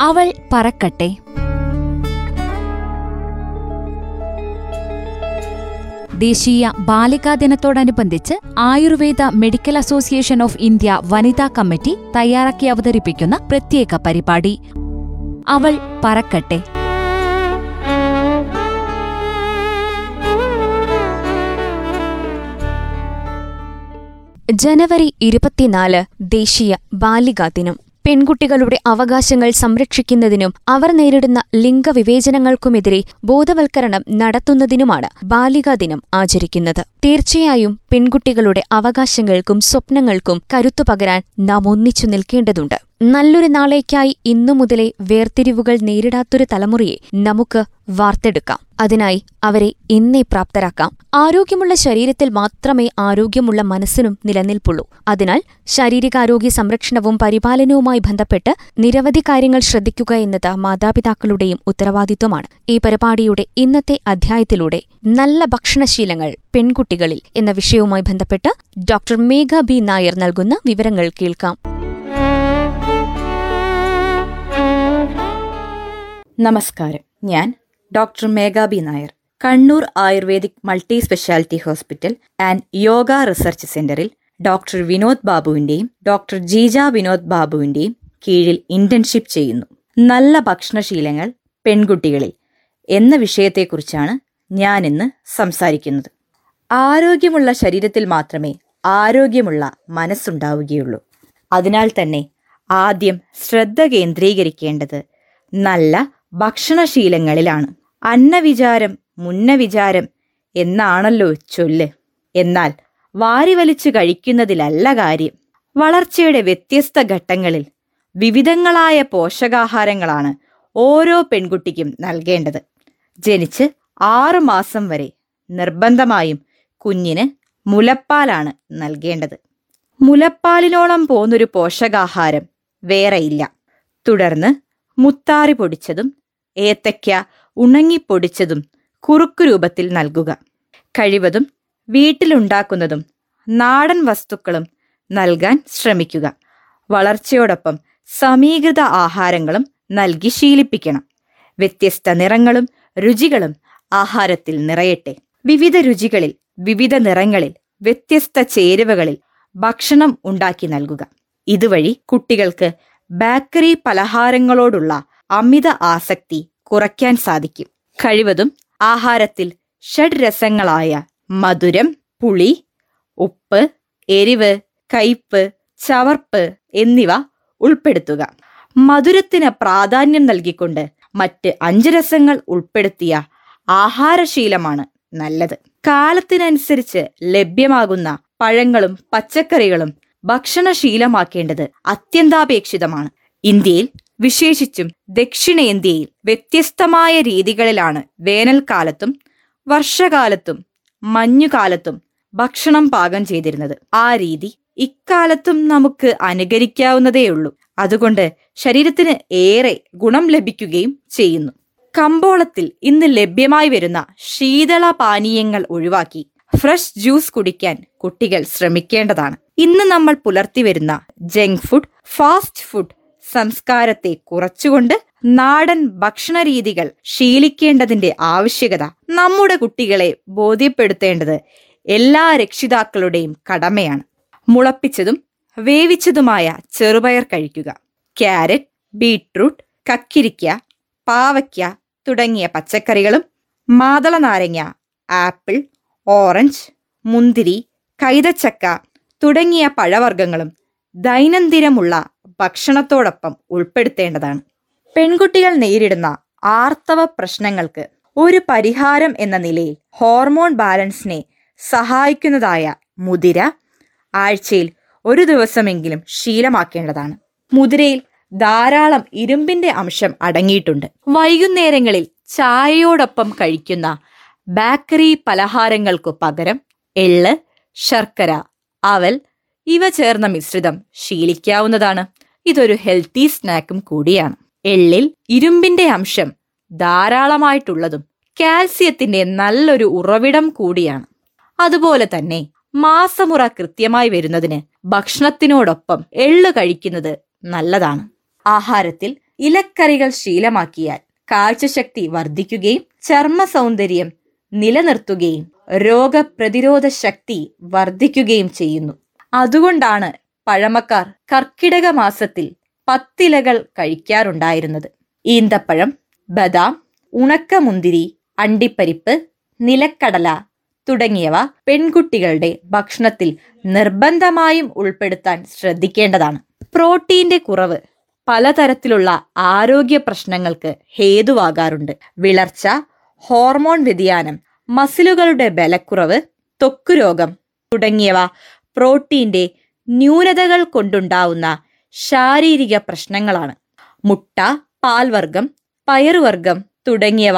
അവൾ പറക്കട്ടെ. ദേശീയ ബാലികാ ദിനത്തോടനുബന്ധിച്ച് Ayurveda medical association of India വനിതാ കമ്മിറ്റി തയ്യാറാക്കി അവതരിപ്പിക്കുന്ന പ്രത്യേക പരിപാടി. അവൾ പറക്കട്ടെ. ജനുവരി ഇരുപത്തിനാല് ദേശീയ ബാലികാ ദിനം. പെൺകുട്ടികളുടെ അവകാശങ്ങൾ സംരക്ഷിക്കുന്നതിനും അവർ നേരിടുന്ന ലിംഗവിവേചനങ്ങൾക്കുമെതിരെ ബോധവൽക്കരണം നടത്തുന്നതിനുമാണ് ബാലികാ ദിനം ആചരിക്കുന്നത്. തീർച്ചയായും പെൺകുട്ടികളുടെ അവകാശങ്ങൾക്കും സ്വപ്നങ്ങൾക്കും കരുത്തു പകരാൻ നാം ഒന്നിച്ചു നിൽക്കേണ്ടതുണ്ട്. നല്ലൊരു നാളേക്കായി ഇന്നു മുതലേ വേർതിരിവുകൾ നേരിടാത്തൊരു തലമുറയെ നമുക്ക് വാർത്തെടുക്കാം. അതിനായി അവരെ ഇന്നേ പ്രാപ്തരാക്കാം. ആരോഗ്യമുള്ള ശരീരത്തിൽ മാത്രമേ ആരോഗ്യമുള്ള മനസ്സിനും നിലനിൽപ്പുള്ളൂ. അതിനാൽ ശാരീരികാരോഗ്യ സംരക്ഷണവും പരിപാലനവുമായി ബന്ധപ്പെട്ട് നിരവധി കാര്യങ്ങൾ ശ്രദ്ധിക്കുക എന്നത് മാതാപിതാക്കളുടെയും ഉത്തരവാദിത്വമാണ്. ഈ പരിപാടിയുടെ ഇന്നത്തെ അധ്യായത്തിലൂടെ നല്ല ഭക്ഷണശീലങ്ങൾ പെൺകുട്ടികളിൽ എന്ന വിഷയവുമായി ബന്ധപ്പെട്ട് ഡോക്ടർ മേഘ ബി നായർ നൽകുന്ന വിവരങ്ങൾ കേൾക്കാം. നമസ്കാരം. ഞാൻ doctor മേഘാബി Nair Kannur ayurvedic multi speciality hospital and yoga research സെന്ററിൽ ഡോക്ടർ വിനോദ് ബാബുവിന്റെയും ഡോക്ടർ ജീജ വിനോദ് ബാബുവിന്റെയും കീഴിൽ ഇന്റേൺഷിപ്പ് ചെയ്യുന്നു. നല്ല ഭക്ഷണശീലങ്ങൾ പെൺകുട്ടികളിൽ എന്ന വിഷയത്തെക്കുറിച്ചാണ് ഞാൻ ഇന്ന് സംസാരിക്കുന്നത്. ആരോഗ്യമുള്ള ശരീരത്തിൽ മാത്രമേ ആരോഗ്യമുള്ള മനസ്സുണ്ടാവുകയുള്ളൂ. അതിനാൽ തന്നെ ആദ്യം ശ്രദ്ധ കേന്ദ്രീകരിക്കേണ്ടത് നല്ല ഭക്ഷണശീലങ്ങളിലാണ്. അന്നവിചാരം മുന്നവിചാരം എന്നാണല്ലോ ചൊല്ല്. എന്നാൽ വാരി വലിച്ചു കഴിക്കുന്നതിലല്ല കാര്യം. വളർച്ചയുടെ വ്യത്യസ്ത ഘട്ടങ്ങളിൽ വിവിധങ്ങളായ പോഷകാഹാരങ്ങളാണ് ഓരോ പെൺകുട്ടിക്കും നൽകേണ്ടത്. ജനിച്ച് ആറു മാസം വരെ നിർബന്ധമായും കുഞ്ഞിന് മുലപ്പാലാണ് നൽകേണ്ടത്. മുലപ്പാലിനോളം പോന്നൊരു പോഷകാഹാരം വേറെയില്ല തുടർന്ന് മുത്താറി പൊടിച്ചതും ഏത്തയ്ക്ക ഉണങ്ങിപ്പൊടിച്ചതും കുറുക്കു രൂപത്തിൽ നൽകുക. കഴിവതും വീട്ടിലുണ്ടാക്കുന്നതും നാടൻ വസ്തുക്കളും നൽകാൻ ശ്രമിക്കുക. വളർച്ചയോടൊപ്പം സമീകൃത ആഹാരങ്ങളും നൽകി ശീലിപ്പിക്കണം. വ്യത്യസ്ത നിറങ്ങളും രുചികളും ആഹാരത്തിൽ നിറയട്ടെ. വിവിധ രുചികളിൽ വിവിധ നിറങ്ങളിൽ വ്യത്യസ്ത ചേരുവകളിൽ ഭക്ഷണം ഉണ്ടാക്കി നൽകുക. ഇതുവഴി കുട്ടികൾക്ക് ബേക്കറി പലഹാരങ്ങളോടുള്ള അമിത ആസക്തി കുറയ്ക്കാൻ സാധിക്കും. കഴിവതും ആഹാരത്തിൽ ഷഡ്രസങ്ങളായ മധുരം പുളി ഉപ്പ് എരിവ് കയ്പ് ചവർപ്പ് എന്നിവ ഉൾപ്പെടുത്തുക. മധുരത്തിന് പ്രാധാന്യം നൽകിക്കൊണ്ട് മറ്റ് അഞ്ച് രസങ്ങൾ ഉൾപ്പെടുത്തിയ ആഹാരശീലമാണ് നല്ലത്. കാലത്തിനനുസരിച്ച് ലഭ്യമാകുന്ന പഴങ്ങളും പച്ചക്കറികളും ഭക്ഷണശീലമാക്കേണ്ടത് അത്യന്താപേക്ഷിതമാണ്. ഇന്ത്യയിൽ വിശേഷിച്ചും ദക്ഷിണേന്ത്യയിൽ വ്യത്യസ്തമായ രീതികളിലാണ് വേനൽക്കാലത്തും വർഷകാലത്തും മഞ്ഞുകാലത്തും ഭക്ഷണം പാകം ചെയ്തിരുന്നത്. ആ രീതി ഇക്കാലത്തും നമുക്ക് അനുകരിക്കാവുന്നതേയുള്ളൂ അതുകൊണ്ട് ശരീരത്തിന് ഏറെ ഗുണം ലഭിക്കുകയും ചെയ്യുന്നു. കമ്പോളത്തിൽ ഇന്ന് ലഭ്യമായി വരുന്ന ശീതള പാനീയങ്ങൾ ഒഴിവാക്കി ഫ്രഷ് ജ്യൂസ് കുടിക്കാൻ കുട്ടികൾ ശ്രമിക്കേണ്ടതാണ്. ഇന്ന് നമ്മൾ പുലർത്തി വരുന്ന ജങ്ക് ഫുഡ് ഫാസ്റ്റ് ഫുഡ് സംസ്കാരത്തെ കുറച്ചുകൊണ്ട് നാടൻ ഭക്ഷണ രീതികൾ ശീലിക്കേണ്ടതിന്റെ ആവശ്യകത നമ്മുടെ കുട്ടികളെ ബോധ്യപ്പെടുത്തേണ്ടത് എല്ലാ രക്ഷിതാക്കളുടെയും കടമയാണ്. മുളപ്പിച്ചതും വേവിച്ചതുമായ ചെറുപയർ കഴിക്കുക. ക്യാരറ്റ് ബീട്രൂട്ട് കക്കിരിക്ക പാവയ്ക്ക തുടങ്ങിയ പച്ചക്കറികളും മാതള നാരങ്ങ ആപ്പിൾ ഓറഞ്ച് മുന്തിരി കൈതച്ചക്ക തുടങ്ങിയ പഴവർഗങ്ങളും ദൈനംദിനമുള്ള ഭക്ഷണത്തോടൊപ്പം ഉൾപ്പെടുത്തേണ്ടതാണ്. പെൺകുട്ടികൾ നേരിടുന്ന ആർത്തവ പ്രശ്നങ്ങൾക്ക് ഒരു പരിഹാരം എന്ന നിലയിൽ ഹോർമോൺ ബാലൻസിനെ സഹായിക്കുന്നതായ മുതിര ആഴ്ചയിൽ ഒരു ദിവസമെങ്കിലും ശീലമാക്കേണ്ടതാണ്. മുതിരയിൽ ധാരാളം ഇരുമ്പിന്റെ അംശം അടങ്ങിയിട്ടുണ്ട്. വൈകുന്നേരങ്ങളിൽ ചായയോടൊപ്പം കഴിക്കുന്ന ബേക്കറി പലഹാരങ്ങൾക്കു പകരം എള്ള് ശർക്കര അവൽ ഇവ ചേർന്ന മിശ്രിതം ശീലിക്കാവുന്നതാണ്. ഇതൊരു ഹെൽത്തി സ്നാക്കും കൂടിയാണ്. എള്ളിൽ ഇരുമ്പിന്റെ അംശം ധാരാളമായിട്ടുള്ളതും കാൽസ്യത്തിന്റെ നല്ലൊരു ഉറവിടം കൂടിയാണ്. അതുപോലെ തന്നെ മാസമുറ കൃത്യമായി വരുന്നതിന് ഭക്ഷണത്തിനോടൊപ്പം എള്ള് കഴിക്കുന്നത് നല്ലതാണ്. ആഹാരത്തിൽ ഇലക്കറികൾ ശീലമാക്കിയാൽ കാഴ്ചശക്തി വർദ്ധിക്കുകയും ചർമ്മ സൗന്ദര്യം നിലനിർത്തുകയും രോഗപ്രതിരോധ ശക്തി വർദ്ധിക്കുകയും ചെയ്യുന്നു. അതുകൊണ്ടാണ് പഴമക്കാർ കർക്കിടക മാസത്തിൽ പത്തിലകൾ കഴിക്കാറുണ്ടായിരുന്നത്. ഈന്തപ്പഴം ബദാം ഉണക്കമുന്തിരി അണ്ടിപ്പരിപ്പ് നിലക്കടല തുടങ്ങിയവ പെൺകുട്ടികളുടെ ഭക്ഷണത്തിൽ നിർബന്ധമായും ഉൾപ്പെടുത്താൻ ശ്രദ്ധിക്കേണ്ടതാണ്. പ്രോട്ടീന്റെ കുറവ് പലതരത്തിലുള്ള ആരോഗ്യ പ്രശ്നങ്ങൾക്ക് ഹേതുവാകാറുണ്ട്. വിളർച്ച ഹോർമോൺ വ്യതിയാനം മസിലുകളുടെ ബലക്കുറവ് ത്വക്കുരോഗം തുടങ്ങിയവ പ്രോട്ടീന്റെ ന്യൂനതകൾ കൊണ്ടുണ്ടാവുന്ന ശാരീരിക പ്രശ്നങ്ങളാണ്. മുട്ട പാൽവർഗം പയറുവർഗം തുടങ്ങിയവ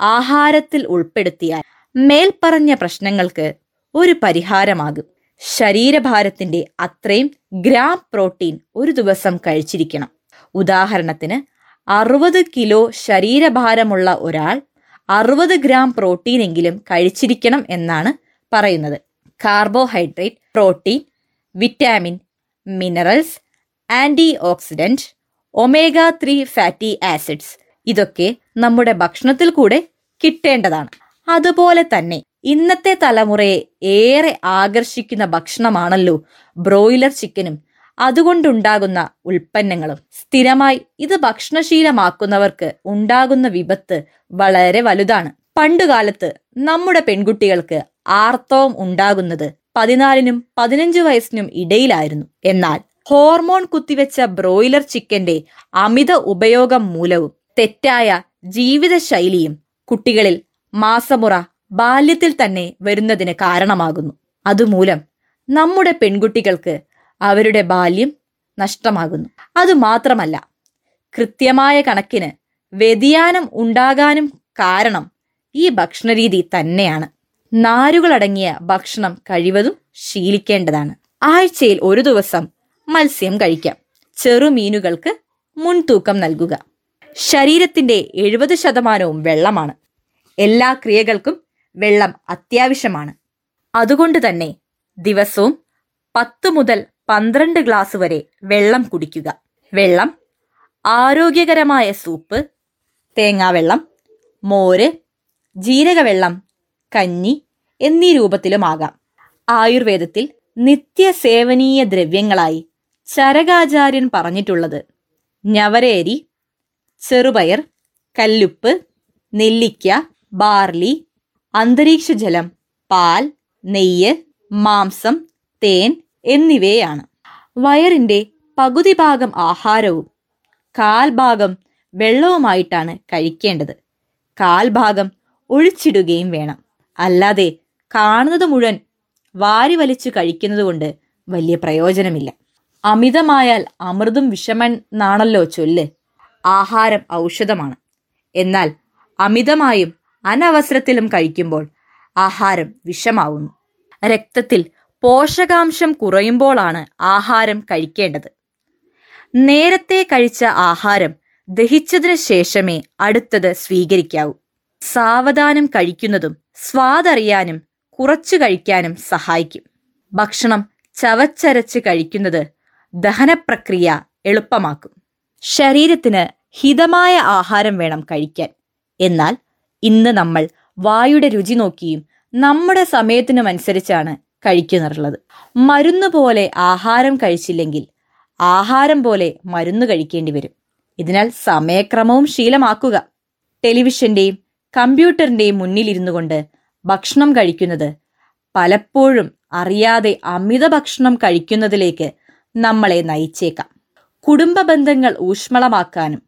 ആഹാരത്തിൽ ഉൾപ്പെടുത്തിയാൽ മേൽപ്പറഞ്ഞ പ്രശ്നങ്ങൾക്ക് ഒരു പരിഹാരമാകും. ശരീരഭാരത്തിന്റെ അത്രയും ഗ്രാം പ്രോട്ടീൻ ഒരു ദിവസം കഴിച്ചിരിക്കണം. ഉദാഹരണത്തിന് അറുപത് കിലോ ശരീരഭാരമുള്ള ഒരാൾ അറുപത് ഗ്രാം പ്രോട്ടീനെങ്കിലും കഴിച്ചിരിക്കണം എന്നാണ് പറയുന്നത്. Carbohydrate protein vitamin minerals antioxidant omega three fatty acids ഇതൊക്കെ നമ്മുടെ ഭക്ഷണത്തിൽ കൂടെ കിട്ടേണ്ടതാണ്. അതുപോലെ തന്നെ ഇന്നത്തെ തലമുറയെ ഏറെ ആകർഷിക്കുന്ന ഭക്ഷണമാണല്ലോ ബ്രോയിലർ ചിക്കനും. അതുകൊണ്ടുണ്ടാകുന്ന ഉൽപ്പന്നങ്ങളും സ്ഥിരമായി ഇത് ഭക്ഷണശീലമാക്കുന്നവർക്ക് ഉണ്ടാകുന്ന വിപത്ത് വളരെ വലുതാണ്. പണ്ടുകാലത്ത് നമ്മുടെ പെൺകുട്ടികൾക്ക് ആർത്തവം ഉണ്ടാകുന്നത് പതിനാലിനും പതിനഞ്ച് വയസ്സിനും ഇടയിലായിരുന്നു. എന്നാൽ ഹോർമോൺ കുത്തിവെച്ച ബ്രോയിലർ ചിക്കന്റെ അമിത ഉപയോഗം മൂലവും തെറ്റായ ജീവിതശൈലിയും കുട്ടികളിൽ മാസമുറ ബാല്യത്തിൽ തന്നെ വരുന്നതിന് കാരണമാകുന്നു. അതുമൂലം നമ്മുടെ പെൺകുട്ടികൾക്ക് അവരുടെ ബാല്യം നഷ്ടമാകുന്നു. അതുമാത്രമല്ല കൃത്യമായ കണക്കിന് വ്യതിയാനം ഉണ്ടാകാനും കാരണം ഈ ഭക്ഷണരീതി തന്നെയാണ്. നാരുകളടങ്ങിയ ഭക്ഷണം കഴിവതും ശീലിക്കേണ്ടതാണ്. ആഴ്ചയിൽ ഒരു ദിവസം മത്സ്യം കഴിക്കാം. ചെറുമീനുകൾക്ക് മുൻതൂക്കം നൽകുക. ശരീരത്തിന്റെ എഴുപത് ശതമാനവും വെള്ളമാണ്. എല്ലാ ക്രിയകൾക്കും വെള്ളം അത്യാവശ്യമാണ്. അതുകൊണ്ട് തന്നെ ദിവസവും പത്ത് മുതൽ പന്ത്രണ്ട് ഗ്ലാസ് വരെ വെള്ളം കുടിക്കുക. വെള്ളം ആരോഗ്യകരമായ സൂപ്പ് തേങ്ങാവെള്ളം മോര് ജീരകവെള്ളം കഞ്ഞി എന്നീ രൂപത്തിലുമാകാം. ആയുർവേദത്തിൽ നിത്യസേവനീയ ദ്രവ്യങ്ങളായി ചരകാചാര്യൻ പറഞ്ഞിട്ടുള്ളത് ഞവരേരി ചെറുപയർ കല്ലുപ്പ് നെല്ലിക്ക ബാർലി അന്തരീക്ഷജലം പാൽ നെയ്യ് മാംസം തേൻ എന്നിവയാണ്. വയറിന്റെ പകുതി ഭാഗം ആഹാരവും കാൽഭാഗം വെള്ളവുമായിട്ടാണ് കഴിക്കേണ്ടത്. കാൽഭാഗം ഒഴിച്ചിടുകയും വേണം. അല്ലാതെ കാണുന്നത് മുഴുവൻ വാരി വലിച്ചു കഴിക്കുന്നതുകൊണ്ട് വലിയ പ്രയോജനമില്ല. അമിതമായാൽ അമൃതും വിഷമെന്നാണല്ലോ ചൊല്ല്. ആഹാരം ഔഷധമാണ്. എന്നാൽ അമിതമായും അനവസരത്തിലും കഴിക്കുമ്പോൾ ആഹാരം വിഷമാവുന്നു. രക്തത്തിൽ പോഷകാംശം കുറയുമ്പോഴാണ് ആഹാരം കഴിക്കേണ്ടത്. നേരത്തെ കഴിച്ച ആഹാരം ദഹിച്ചതിന് ശേഷമേ അടുത്തത് സ്വീകരിക്കാവൂ. സാവധാനം കഴിക്കുന്നതും സ്വാദറിയാനും കുറച്ചു കഴിക്കാനും സഹായിക്കും. ഭക്ഷണം ചവച്ചരച്ച് കഴിക്കുന്നത് ദഹനപ്രക്രിയ എളുപ്പമാക്കും. ശരീരത്തിന് ഹിതമായ ആഹാരം വേണം കഴിക്കാൻ. എന്നാൽ ഇന്ന് നമ്മൾ വായുടെ രുചി നോക്കിയും നമ്മുടെ സമയത്തിനുമനുസരിച്ചാണ് കഴിക്കുന്നുള്ളത്. മരുന്ന് പോലെ ആഹാരം കഴിച്ചില്ലെങ്കിൽ ആഹാരം പോലെ മരുന്ന് കഴിക്കേണ്ടി വരും. ഇതിനാൽ സമയക്രമവും ശീലമാക്കുക. ടെലിവിഷന്റെയും കമ്പ്യൂട്ടറിന്റെയും മുന്നിലിരുന്നു കൊണ്ട് ഭക്ഷണം കഴിക്കുന്നത്. പലപ്പോഴും അറിയാതെ അമിത ഭക്ഷണം കഴിക്കുന്നതിലേക്ക് നമ്മളെ നയിച്ചേക്കാം. കുടുംബ ബന്ധങ്ങൾ ഊഷ്മളമാക്കാനും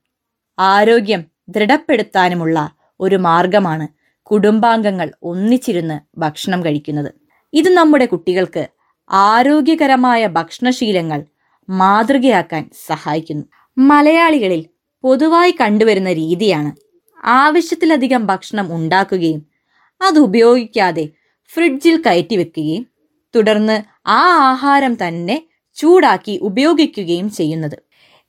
ആരോഗ്യം ദൃഢപ്പെടുത്താനുമുള്ള ഒരു മാർഗമാണ് കുടുംബാംഗങ്ങൾ ഒന്നിച്ചിരുന്ന് ഭക്ഷണം കഴിക്കുന്നത്. ഇത് നമ്മുടെ കുട്ടികൾക്ക് ആരോഗ്യകരമായ ഭക്ഷണശീലങ്ങൾ മാതൃകയാക്കാൻ സഹായിക്കുന്നു. മലയാളികളിൽ പൊതുവായി കണ്ടുവരുന്ന രീതിയാണ് ആവശ്യത്തിലധികം ഭക്ഷണം ഉണ്ടാക്കുകയും അത് ഉപയോഗിക്കാതെ ഫ്രിഡ്ജിൽ കയറ്റി വെക്കുകയും തുടർന്ന് ആ ആഹാരം തന്നെ ചൂടാക്കി ഉപയോഗിക്കുകയും ചെയ്യുന്നത്.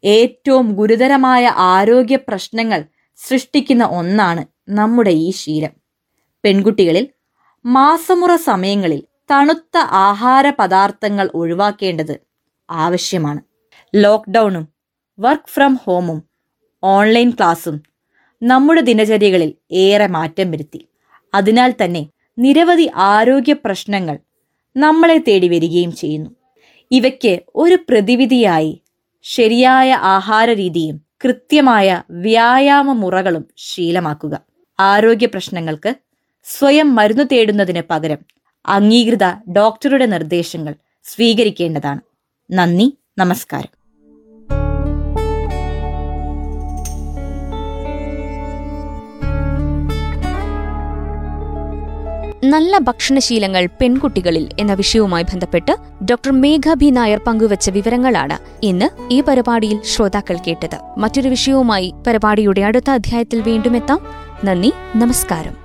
ഏറ്റവും ഗുരുതരമായ ആരോഗ്യ പ്രശ്നങ്ങൾ സൃഷ്ടിക്കുന്ന ഒന്നാണ് നമ്മുടെ ഈ ശീലം. പെൺകുട്ടികളിൽ മാസമുറ സമയങ്ങളിൽ തണുത്ത ആഹാര പദാർത്ഥങ്ങൾ ഒഴിവാക്കേണ്ടത് ആവശ്യമാണ്. ലോക്ക്ഡൗണും വർക്ക് ഫ്രം ഹോമും ഓൺലൈൻ ക്ലാസും നമ്മുടെ ദിനചര്യകളിൽ ഏറെ മാറ്റം വരുത്തി. അതിനാൽ തന്നെ നിരവധി ആരോഗ്യ പ്രശ്നങ്ങൾ നമ്മളെ തേടി വരികയും ചെയ്യുന്നു. ഇവയ്ക്ക് ഒരു പ്രതിവിധിയായി ശരിയായ ആഹാര രീതിയും കൃത്യമായ വ്യായാമ മുറകളും ശീലമാക്കുക. ആരോഗ്യ പ്രശ്നങ്ങൾക്ക് സ്വയം മരുന്ന് തേടുന്നതിന് പകരം അംഗീകൃത ഡോക്ടറുടെ നിർദ്ദേശങ്ങൾ സ്വീകരിക്കേണ്ടതാണ്. നന്ദി നമസ്കാരം. നല്ല ഭക്ഷണശീലങ്ങൾ പെൺകുട്ടികളിൽ എന്ന വിഷയവുമായി ബന്ധപ്പെട്ട് ഡോക്ടർ മേഘ ബി നായർ പങ്കുവച്ച വിവരങ്ങളാണ് ഇന്ന് ഈ പരിപാടിയിൽ ശ്രോതാക്കൾ കേട്ടത്. മറ്റൊരു വിഷയവുമായി പരിപാടിയുടെ അടുത്ത അധ്യായത്തിൽ വീണ്ടും എത്താം നന്ദി നമസ്കാരം.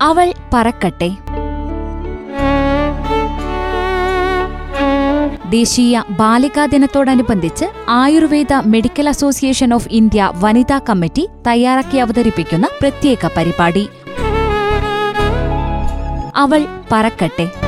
അവൾ പറക്കട്ടെ ദേശീയ ബാലികാ ദിനത്തോടനുബന്ധിച്ച് Ayurveda medical association of India വനിതാ കമ്മിറ്റി തയ്യാറാക്കി അവതരിപ്പിക്കുന്ന പ്രത്യേക പരിപാടി. അവൾ പറക്കട്ടെ.